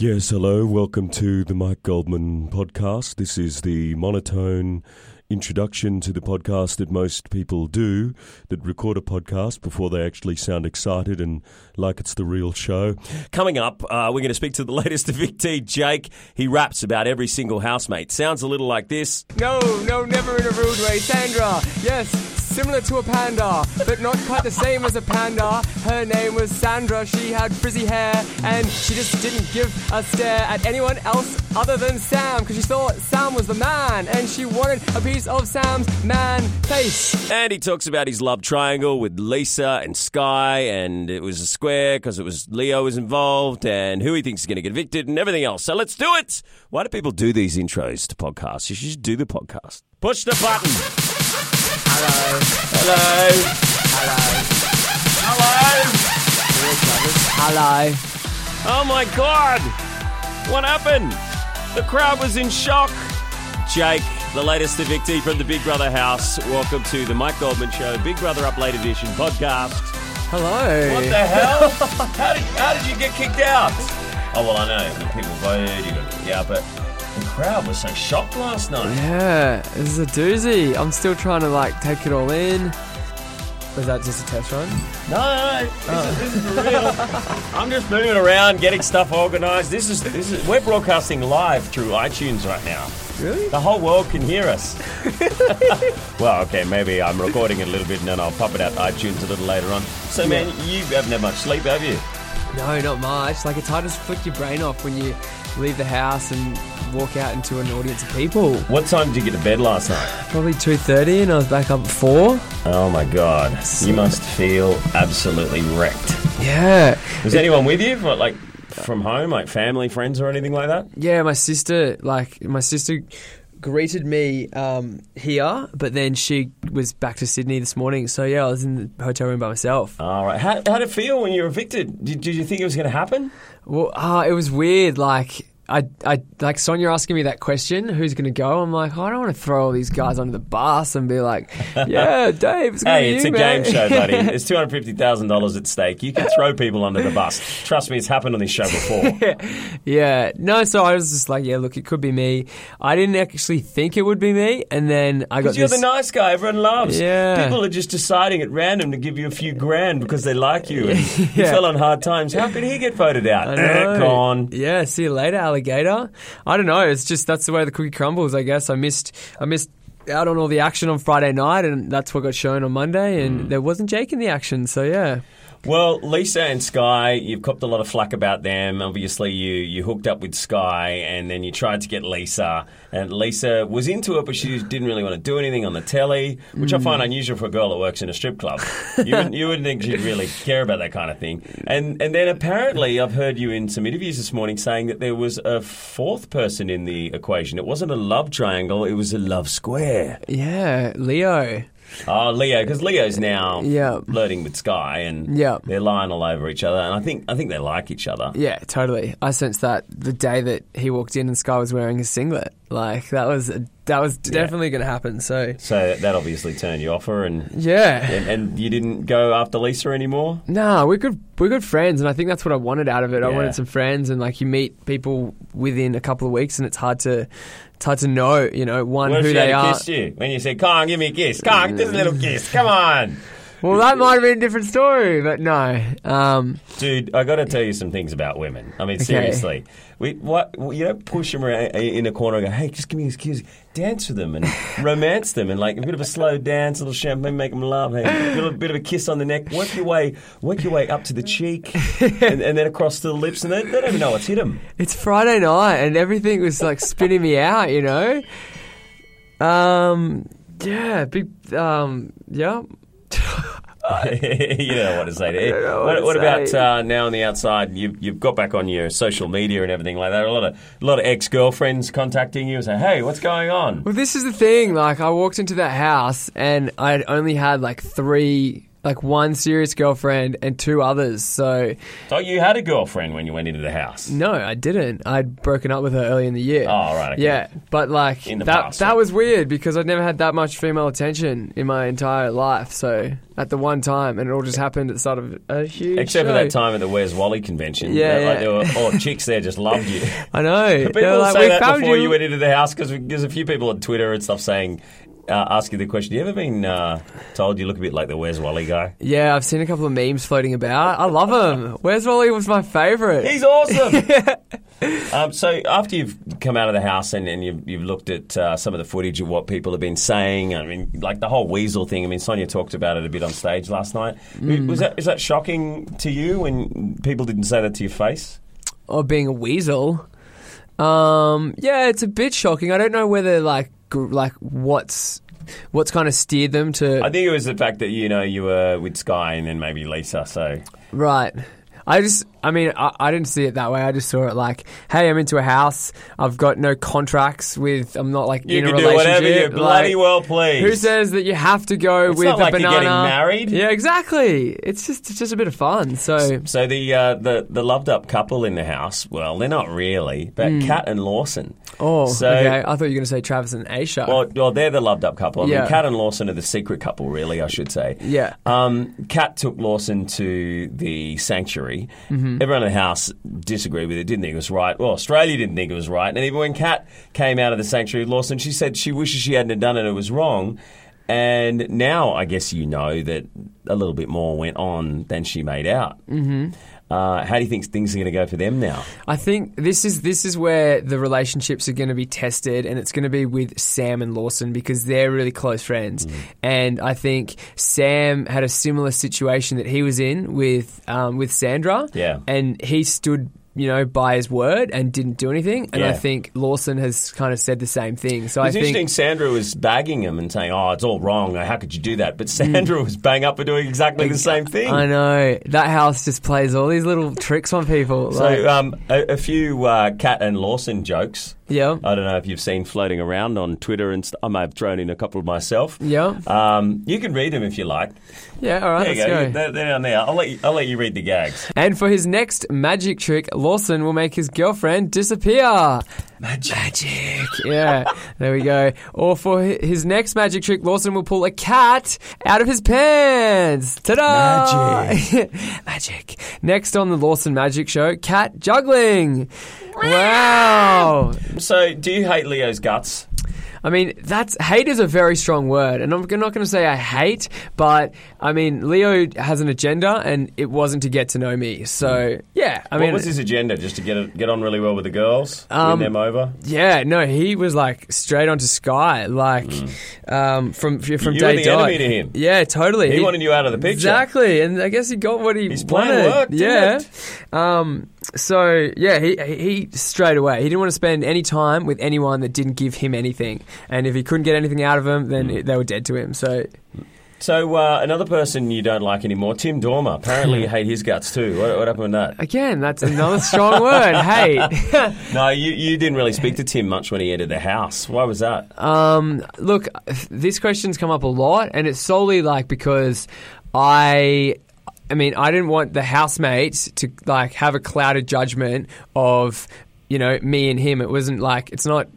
Yes, hello. Welcome to the Mike Goldman podcast. This is the monotone introduction to the podcast that most people do that record a podcast before they actually sound excited and like it's the real show. Coming up, uh, we're going to speak to the latest T, Jake. He raps about every single housemate. Sounds a little like this. No, no, never in a rude way. Sandra, yes, similar to a panda, but not quite the same as a panda. Her name was Sandra, she had frizzy hair, and she just didn't give a stare at anyone else other than Sam, because she thought Sam was the man, and she wanted a piece of Sam's man face. And he talks about his love triangle with Lisa and Sky, and it was a square because it was Leo was involved, and who he thinks is going to get evicted, and everything else. So let's do it. Why do people do these intros to podcasts? You should do the podcast. Push the button. Hello. Hello. Hello. Hello. Hello. Oh my God! What happened? The crowd was in shock. Jake, the latest eviction from the Big Brother house. Welcome to the Mike Goldman Show, Big Brother Up Late Edition podcast. Hello. What the hell? how, did, how did you get kicked out? Oh, well, I know. People voted, you got yeah, but the crowd was so shocked last night. Yeah, this is a doozy. I'm still trying to like take it all in. Was that just a test run? No, no, no. This, is, oh. this is for real. I'm just moving around, getting stuff organised. This is this is we're broadcasting live through iTunes right now. Really? The whole world can hear us. well, okay, maybe I'm recording it a little bit and then I'll pop it out to iTunes a little later on. So, man, you haven't had much sleep, have you? No, not much. Like it's hard to flick your brain off when you leave the house and walk out into an audience of people. What time did you get to bed last night? Probably two thirty, and I was back up at four. Oh my god, you must feel absolutely wrecked. Yeah, Was anyone with you, for, like from home, like family, friends, or anything like that? yeah. My sister, like my sister, greeted me um, here, but then she was back to Sydney this morning. So yeah, I was in the hotel room by myself. All right. How, how did it feel when you were evicted? Did, did you think it was going to happen? Well, uh, it was weird. Like I, I like Sonia asking me that question, who's going to go? I'm like, oh, I don't want to throw all these guys under the bus and be like, yeah, Dave, it's going to Hey, be it's you, a game show, buddy. There's two hundred fifty thousand dollars at stake. You can throw people under the bus. Trust me, it's happened on this show before. yeah, no. So I was just like, yeah, look, it could be me. I didn't actually think it would be me, and then I got Because you're this. the nice guy everyone loves. Yeah. People are just deciding at random to give you a few grand because they like you and you Yeah. fell on hard times. How could he get voted out? Gone. Yeah, see you later, alligator. I don't know. It's just that's the way the cookie crumbles. I guess I missed. I missed out on all the action on Friday night, and that's what got shown on Monday. And Hmm. there wasn't Jake in the action, so yeah. Well, Lisa and Sky, you've copped a lot of flack about them. Obviously, you, you hooked up with Sky and then you tried to get Lisa. And Lisa was into it, but she didn't really want to do anything on the telly, which I Mm. find unusual for a girl that works in a strip club. You wouldn't, you wouldn't think she'd really care about that kind of thing. And, and then apparently, I've heard you in some interviews this morning saying that there was a fourth person in the equation. It wasn't a love triangle, it was a love square. Yeah, Leo. Oh, Leo, because Leo's now Yeah. flirting with Sky, and Yeah. they're lying all over each other. And I think I think they like each other. Yeah, totally. I sensed that the day that he walked in and Sky was wearing a singlet. Like that was that was definitely going to happen. So So that obviously turned you off her, and, yeah. and and you didn't go after Lisa anymore. No, we're good. We're good friends, and I think that's what I wanted out of it. I Yeah. wanted some friends, and like you meet people within a couple of weeks, and it's hard to, it's hard to know, you know, one What if who she they had are. kissed you when you said, "Come on, give me a kiss"? Come on, just a little kiss. Come on, Well, that might have been a different story, but no. Um, dude. I got to tell you some things about women. I mean, Okay. seriously. We what you don't push them around in a corner and go, "Hey, just give me a kiss." Dance with them and romance them, and like a bit of a slow dance, a little champagne, make them laugh. Hey, a little bit of a kiss on the neck. Work your way, work your way up to the cheek, and, and then across to the lips, and they, they don't even know what's hit them. it's Friday night, and everything was like spinning me out, you know. Um, yeah, big. Um, yeah. you don't know what to say to don't know it. what What, about uh, now on the outside? You've, you've got back on your social media and everything like that. A lot of a lot of ex girlfriends contacting you and say, "Hey, what's going on?" Well, this is the thing. Like, I walked into that house and I only had like three, like one serious girlfriend and two others. So, Thought you had a girlfriend when you went into the house. no, I didn't. I'd broken up with her early in the year. Oh, right, okay. Yeah, but like that, past, that right. was weird because I'd never had that much female attention in my entire life. So, at the one time, and it all just happened at the start of a huge. Except for that time at the Where's Wally convention. Yeah, That, like, yeah. there were all chicks there just loved you. I know. People like, say "We that before you. you went into the house because there's a few people on Twitter and stuff saying, uh, ask you the question. You ever been uh, told you look a bit like the Where's Wally guy? Yeah, I've seen a couple of memes floating about. I love him. Where's Wally was my favourite. He's awesome. um, so after you've come out of the house and, and you've, you've looked at uh, some of the footage of what people have been saying, I mean, like the whole weasel thing. I mean, Sonia talked about it a bit on stage last night. Mm. Was that is that shocking to you when people didn't say that to your face? or being a weasel. Um, yeah, it's a bit shocking. I don't know whether like like what's what's kind of steered them to I think it was the fact that you know you were with Sky and then maybe Lisa. So right. I just, I mean, I, I didn't see it that way. I just saw it like, hey, I'm into a house. I've got no contracts with. I'm not like you in a do relationship. whatever you bloody like, well please. Who says that you have to go It's with not a like you're banana? getting married. Yeah, exactly. It's just, it's just a bit of fun. So So the uh, the the loved up couple in the house, well, they're not really, but Kat and Lawson. Oh, so, okay. I thought you were going to say Travis and Aisha. Well, well, they're the loved up couple. I Yeah. mean, Kat and Lawson are the secret couple, really, I should say. Yeah. Um, Kat took Lawson to the sanctuary. Mm-hmm. Everyone in the house disagreed with it, didn't think it was right. Well, Australia didn't think it was right. And even when Kat came out of the sanctuary, of Lawson, she said she wishes she hadn't done it, it was wrong. And now I guess you know that a little bit more went on than she made out. Mm-hmm. Uh, how do you think things are going to go for them now? I think this is this is where the relationships are going to be tested, and it's going to be with Sam and Lawson because they're really close friends. Mm. And I think Sam had a similar situation that he was in with um, with Sandra. Yeah. and he stood. You know, by his word and didn't do anything. And I think Lawson has kind of said the same thing. So It's I interesting. think Sandra was bagging him and saying, "Oh, it's all wrong. How could you do that?" But Sandra was bang up for doing exactly the same thing. Mm. I know that house just plays all these little tricks on people. like, So, um, a, a few uh, Cat and Lawson jokes. yeah, I don't know if you've seen floating around on Twitter, and st- I may have thrown in a couple myself. yeah, Um, you can read them if you like. yeah. All right, There you go. go. They're, they're down there. I'll let you. I'll let you read the gags. And for his next magic trick, Lawson will make his girlfriend disappear. Magic. Magic. Yeah, there we go. Or for his next magic trick, Lawson will pull a cat out of his pants. Ta-da! Magic. magic. Next on the Lawson Magic Show, cat juggling. Wow. So, do you hate Leo's guts? I mean, that's hate is a very strong word, and I'm not going to say I hate, but I mean, Leo has an agenda, and it wasn't to get to know me. So yeah, I what mean, was his agenda? Just to get it, get on really well with the girls, Um, win them over. yeah, no, he was like straight onto Sky, like um, from from Hmm. You day dot. enemy to him. Yeah, totally. He wanted you out of the picture. Exactly, and I guess he got what he His wanted. worked, yeah. Um. So yeah, he he straight away he didn't want to spend any time with anyone that didn't give him anything, and if he couldn't get anything out of them, then Hmm. it- they were dead to him. So So, uh, another person you don't like anymore, Tim Dormer. Apparently, you hate his guts too. What, what happened with that? again, that's another strong word. Hate. No, you, you didn't really speak to Tim much when he entered the house. Why was that? Um, look, this question's come up a lot, and it's solely like because I. I mean, I didn't want the housemates to like have a clouded judgment of you know me and him. It wasn't like it's not.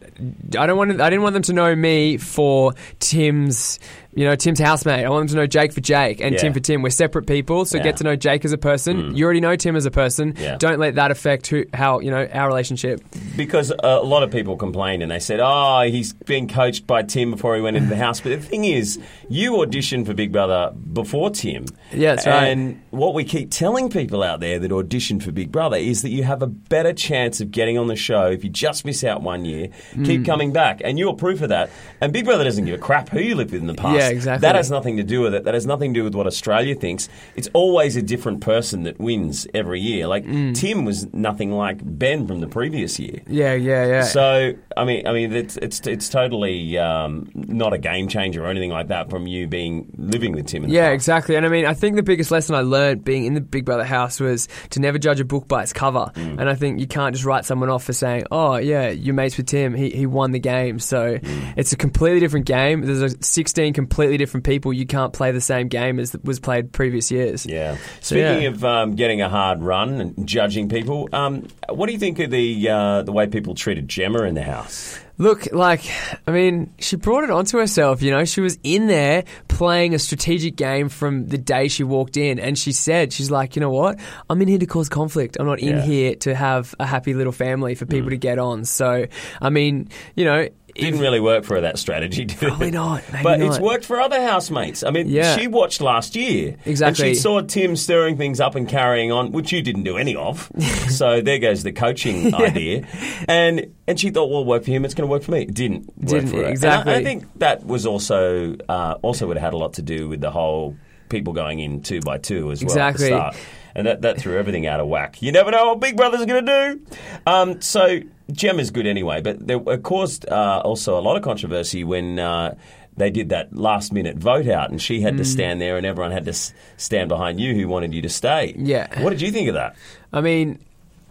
I don't want. To, I didn't want them to know me for Tim's. You know, Tim's housemate. I want them to know Jake for Jake and Yeah. Tim for Tim. We're separate people, so Yeah. get to know Jake as a person. You already know Tim as a person. Yeah. Don't let that affect who, how you know our relationship. Because a lot of people complained and they said, oh, he's been coached by Tim before he went into the house. But the thing is, you auditioned for Big Brother before Tim. Yeah, that's right. And what we keep telling people out there that audition for Big Brother is that you have a better chance of getting on the show if you just miss out one year, Mm. keep coming back. And you're proof of that. And Big Brother doesn't give a crap who you lived with in the past. Yeah, exactly. That has nothing to do with it. That has nothing to do with what Australia thinks. It's always a different person that wins every year. Like Mm. Tim was nothing like Ben from the previous year. Yeah, yeah, yeah. So I mean, I mean, it's it's it's totally um, not a game changer or anything like that from you being living with Tim. Yeah, past. exactly. And I mean, I think the biggest lesson I learned being in the Big Brother house was to never judge a book by its cover. Mm. And I think you can't just write someone off for saying, "Oh, yeah, you're mates with Tim. He he won the game." So Mm. it's a completely different game. There's a 16 completely different people. You can't play the same game as was played previous years. Yeah. Speaking yeah. of um, getting a hard run and judging people, um, what do you think of the uh, the way people treated Gemma in the house? Look, like, I mean, she brought it onto herself, you know. She was in there playing a strategic game from the day she walked in, and she said, she's like, you know what? I'm in here to cause conflict. I'm not in Yeah. Mm. here to have a happy little family for people to get on. So, I mean, you know. Didn't really work for her that strategy, did it? Probably not, maybe but it's worked for other housemates. I mean, Yeah. she watched last year, Exactly. and she saw Tim stirring things up and carrying on, which you didn't do any of. so there goes the coaching idea, and and she thought, well, it work for him. It's going to work for me. It didn't work Didn't, for her. And I- exactly. I, think that was also uh, also would have had a lot to do with the whole people going in two by two as well Exactly. at the start. And that, that threw everything out of whack. You never know what Big Brother's going to do. Um, so Gemma's good anyway, but there it caused uh, also a lot of controversy when uh, they did that last minute vote out, and she Mm. had to stand there, and everyone had to s- stand behind you who wanted you to stay. Yeah. What did you think of that? I mean,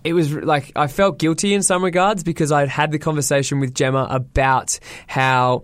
it was like I felt guilty in some regards because I'd had the conversation with Gemma about how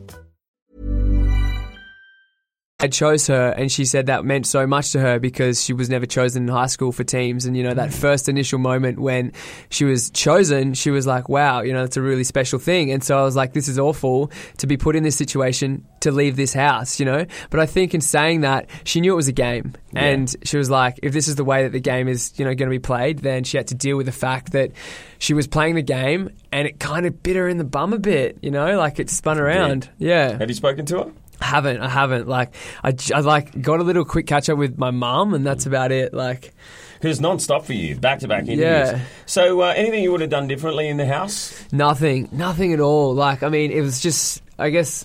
I chose her, and she said that meant so much to her because she was never chosen in high school for teams. And you know that mm. first initial moment when she was chosen, she was like, "Wow, you know, that's a really special thing." And so I was like, "This is awful to be put in this situation to leave this house," you know. But I think in saying that, she knew it was a game, and she was like, "If this is the way that the game is, you know, going to be played, then she had to deal with the fact that she was playing the game, and it kind of bit her in the bum a bit, you know, like it spun around." Yeah. Have you spoken to her? I haven't. I haven't. Like, I, I like got a little quick catch up with my mum, and that's about it. Like, Who's non-stop for you, back-to-back interviews. Yeah. So uh, anything you would have done differently in the house? nothing, nothing at all. Like, I mean, it was just, I guess.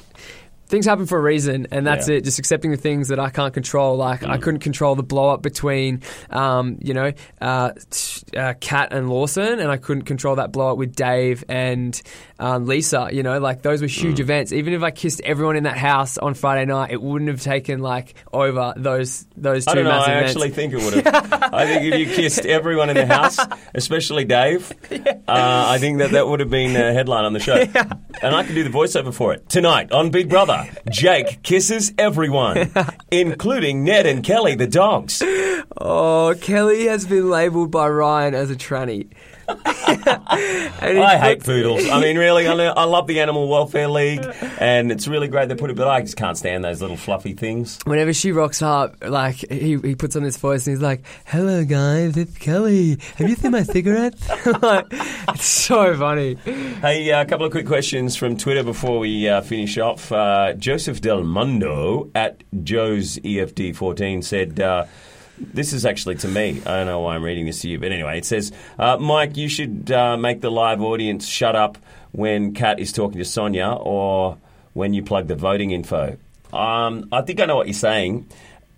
Things happen for a reason, and that's Yeah. Mm. it. Just accepting the things that I can't control. Like I couldn't control the blow up between, um, you know, uh, uh, Kat and Lawson, and I couldn't control that blow up with Dave and um, Lisa. You know, like those were huge Mm. events. Even if I kissed everyone in that house on Friday night, it wouldn't have taken like over those those two I don't know. I events. actually think it would have. I think if you kissed everyone in the house, especially Dave, uh, I think that that would have been a headline on the show. And I could do the voiceover for it tonight on Big Brother. Jake kisses everyone, including Ned and Kelly, the dogs. Oh, Kelly has been labelled by Ryan as a tranny. I hate poodles. I mean, really, I, know, I love the Animal Welfare League, and it's really great they put it, but I just can't stand those little fluffy things. Whenever she rocks up, like he, he puts on this voice and he's like, "Hello guys, it's Kelly. Have you seen my cigarette?" like, it's so funny. Hey, uh, a couple of quick questions from Twitter before we uh, finish off. Uh, Joseph Del Mundo at Joe's EFD14 said, uh, This is actually to me. I don't know why I'm reading this to you, but anyway, it says, uh, Mike, you should uh, make the live audience shut up when Kat is talking to Sonia or when you plug the voting info. Um, I think I know what you're saying.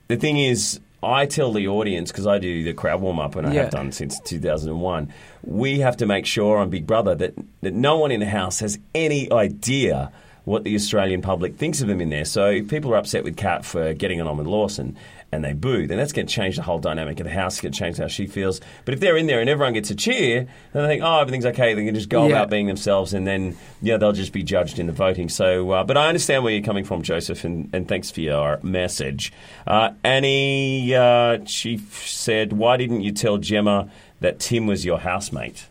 The thing is, I tell the audience because I do the crowd warm up and I Yeah. have done since 2001. We have to make sure on Big Brother that, that no one in the house has any idea what the Australian public thinks of them in there. So if people are upset with Kat for getting it on with Lawson and they boo, then that's going to change the whole dynamic of the house. It's going to change how she feels. But if they're in there and everyone gets a cheer, then they think, oh, everything's okay. They can just go Yeah. about being themselves, and then yeah, they'll just be judged in the voting. So, uh, but I understand where you're coming from, Joseph, and, and thanks for your message. Uh, Annie, uh, she said, why didn't you tell Gemma that Tim was your housemate?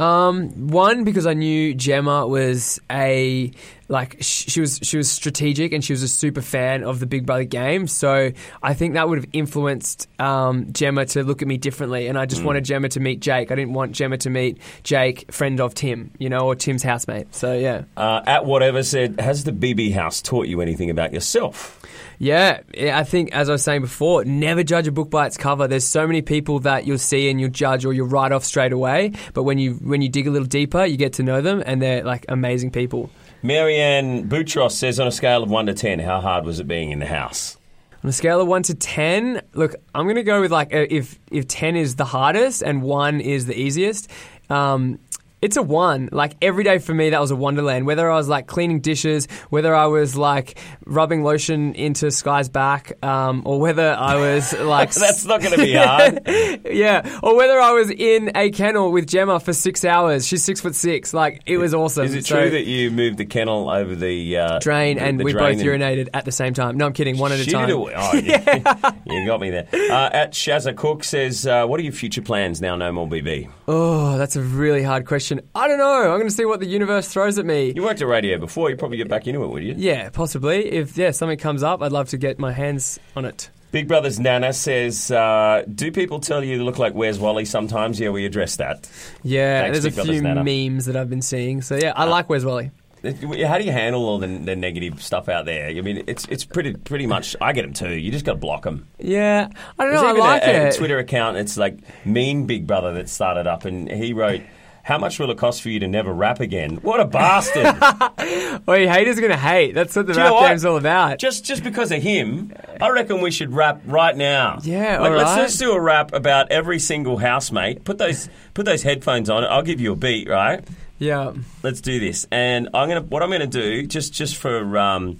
Um, one because I knew Gemma was a like she was she was strategic and she was a super fan of the Big Brother game. So I think that would have influenced um, Gemma to look at me differently. And I just wanted Gemma to meet Jake. I didn't want Gemma to meet Jake, friend of Tim, you know, or Tim's housemate. So yeah. Uh, at whatever said, has the BB house taught you anything about yourself? Yeah, I think as I was saying before, never judge a book by its cover. There's so many people that you'll see and you'll judge or you'll write off straight away. But when you when you dig a little deeper, you get to know them, and they're like amazing people. Marianne Boutros says on a scale of 1 to 10, how hard was it being in the house? On a scale of one to ten, look, I'm gonna go with like uh, if if ten is the hardest and one is the easiest. Um, it's a one. Like every day for me, that was a wonderland. Whether I was like cleaning dishes, whether I was like rubbing lotion into Sky's back, um, or whether I was like That's not going to be hard. yeah, or whether I was in a kennel with Gemma for six hours. She's six foot six. Like it was awesome. Is it So- true that you moved the kennel over the uh, drain the- and the we drain both and- urinated at the same time? No, I'm kidding. One at a time. away. Oh, yeah. you got me there. Uh, at Shazza Cook says, uh, "What are your future plans now? No more BB. Oh, that's a really hard question. I don't know. I'm going to see what the universe throws at me. You worked at radio before. You'd probably get back into it, would you? Yeah, possibly. If yeah, something comes up, I'd love to get my hands on it. Big Brother's Nana says, uh, "Do people tell you look like Where's Wally sometimes?" Yeah, we address that. Yeah, Thanks, there's a Brother's few Nana. memes that I've been seeing. So yeah, I like Where's Wally. How do you handle all the, the negative stuff out there? I mean, it's it's pretty pretty much. I get them too. You just got to block them. Yeah, I don't There's know. I even like a, a it. Twitter account. It's like Mean Big Brother that started up, and he wrote, "How much will it cost for you to never rap again?" What a bastard! Well, haters are gonna hate. That's what the Do you know rap what? game's all about. just just because of him, I reckon we should rap right now. Yeah, like, all let's right. let's do a rap about every single housemate. Put those put those headphones on. I'll give you a beat, right? yeah, Let's do this. And I'm gonna what I'm gonna do just just for um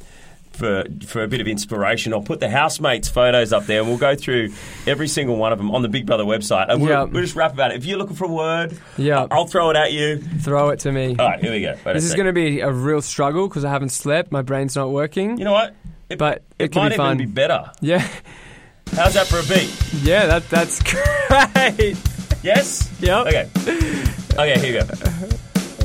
for for a bit of inspiration, I'll put the housemates photos up there, and we'll go through every single one of them on the Big Brother website, and we'll, Yeah. we'll just rap about it. If you're looking for a word, Yeah. I'll throw it at you. throw it to me. All right, here we go. Wait This is going to be a real struggle because I haven't slept. My brain's not working. You know what? It, But it it might be even fun. be better. yeah, How's that for a beat? yeah, that that's great. Yes? Yep. Okay. Okay, here you go.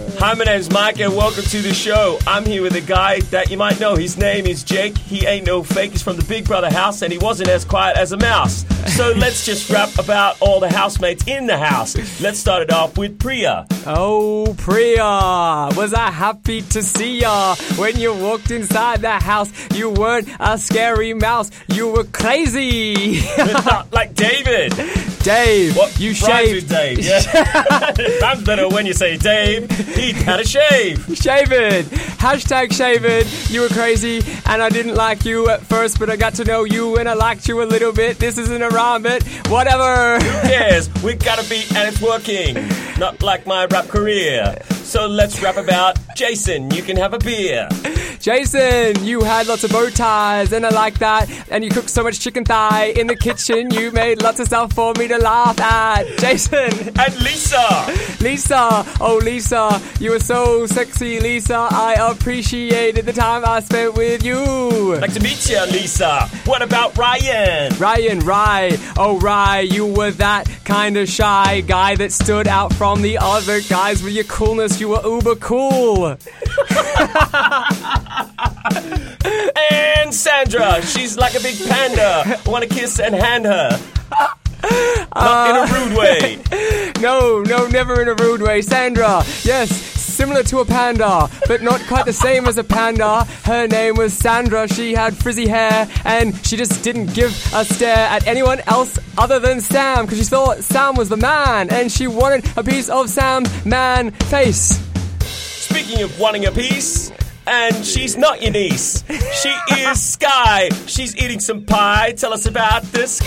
Hi, my name's Mike, and welcome to the show. I'm here with a guy that you might know. His name is Jake. He ain't no fake. He's from the Big Brother house, and he wasn't as quiet as a mouse. So let's just rap about all the housemates in the house. Let's start it off with Priya. Oh, Priya, was I happy to see ya when you walked inside the house? You weren't a scary mouse, you were crazy. like David. Dave, What you shaved. Dave? Yeah. Rhymes better when you say Dave. He had a shave. Shaven. Hashtag shaven. You were crazy, and I didn't like you at first, but I got to know you and I liked you a little bit. This isn't a rhyme, but whatever. Yes, we got a beat and it's working. Not like my rap career. So let's rap about Jason. You can have a beer. Jason, you had lots of bow ties, and I like that. And you cooked so much chicken thigh in the kitchen. You made lots of stuff for me to laugh at. Jason, And Lisa. Lisa, oh Lisa, you were so sexy, Lisa. I appreciated the time I spent with you. Like to meet you, Lisa. What about Ryan? Ryan, Rye, oh Rye, you were that kind of shy guy that stood out from the other guys with your coolness. You were uber cool. And Sandra. She's like a big panda. Want to kiss and hand her. Not in a uh, rude way. No, no, never in a rude way. Sandra, yes, similar to a panda, but not quite the same as a panda. Her name was Sandra. She had frizzy hair, and she just didn't give a stare at anyone else other than Sam, because she thought Sam was the man, and she wanted a piece of Sam's man face. Speaking of wanting a piece, and she's not your niece. She is Sky. She's eating some pie. Tell us about this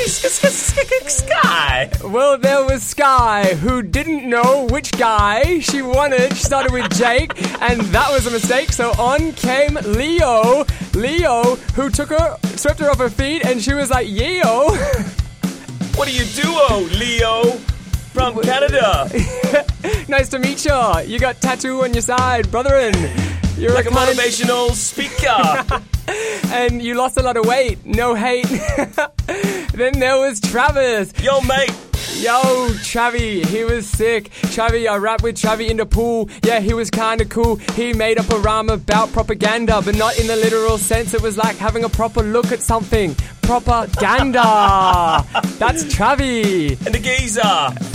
Sky. Well, there was Sky, who didn't know which guy she wanted. She started with Jake, and that was a mistake. So on came Leo. Leo, who took her, swept her off her feet, and she was like, "Yo." What do you do, oh, Leo? From Canada. nice to meet ya. You got tattoo on your side, brotherin. You're Like a motivational speaker. and you lost a lot of weight. No hate. then there was Travis. Yo, mate. Yo, Travi, he was sick. Travi, I rapped with Travi in the pool. Yeah, he was kinda cool. He made up a rhyme about propaganda, but not in the literal sense. It was like having a proper look at something. Propaganda. That's Travi. And the geezer.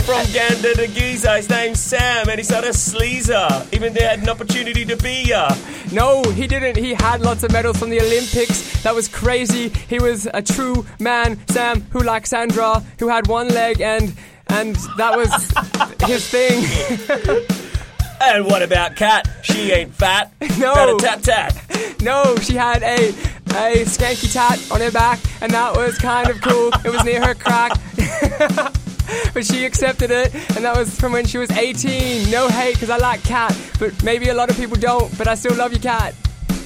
From Gander to Giza. His name's Sam, and he's not a sleazer. Even they had an opportunity to be ya. No, he didn't. He had lots of medals from the Olympics. That was crazy. He was a true man, Sam, who liked Sandra, who had one leg and and that was his thing. And what about Cat? She ain't fat. No. Not a tat tat. No, she had a a skanky tat on her back, and that was kind of cool. It was near her crack. but she accepted it, and that was from when she was 18. No hate, because I like cat, but maybe a lot of people don't, but I still love you, cat.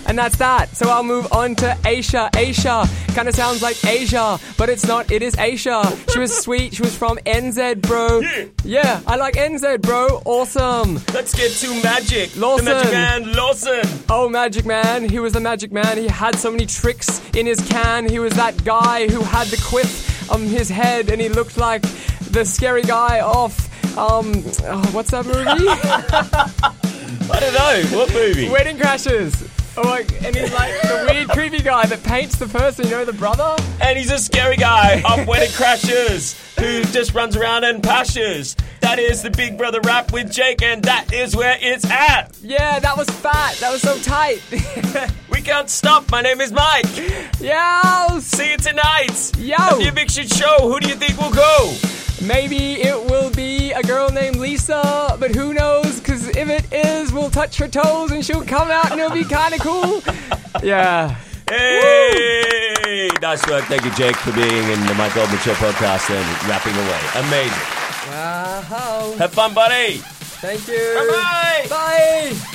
And that's that. So I'll move on to Aisha. Aisha kind of sounds like Asia, but it's not. It is Aisha. She was sweet. She was from NZ, bro. Yeah. Yeah, I like NZ, bro. Awesome. Let's get to Magic. Lawson. The Magic Man Lawson. Oh, Magic Man. He was the Magic Man. He had so many tricks in his can. He was that guy who had the quip on his head and he looked like the scary guy off. Um, oh, what's that movie? I don't know. What movie? Wedding Crashers. Oh, like, and he's like the weird, creepy guy that paints the person, you know, the brother? And he's a scary guy off Wedding Crashers, who just runs around and pashes. That is the Big Brother rap with Jake, and that is where it's at. Yeah, that was fat. That was so tight. We can't stop. My name is Mike. Yo! See you tonight. Yo! The Big Shit Show. Who do you think will go? Maybe it will be a girl named Lisa, but who knows? Because if it is, we'll touch her toes and she'll come out and it'll be kind of cool. Yeah. Hey! Nice work. Thank you, Jake, for being in the Mike Goldman Show podcast and rapping away. Amazing. Wow. Have fun, buddy. Thank you. Bye-bye. Bye.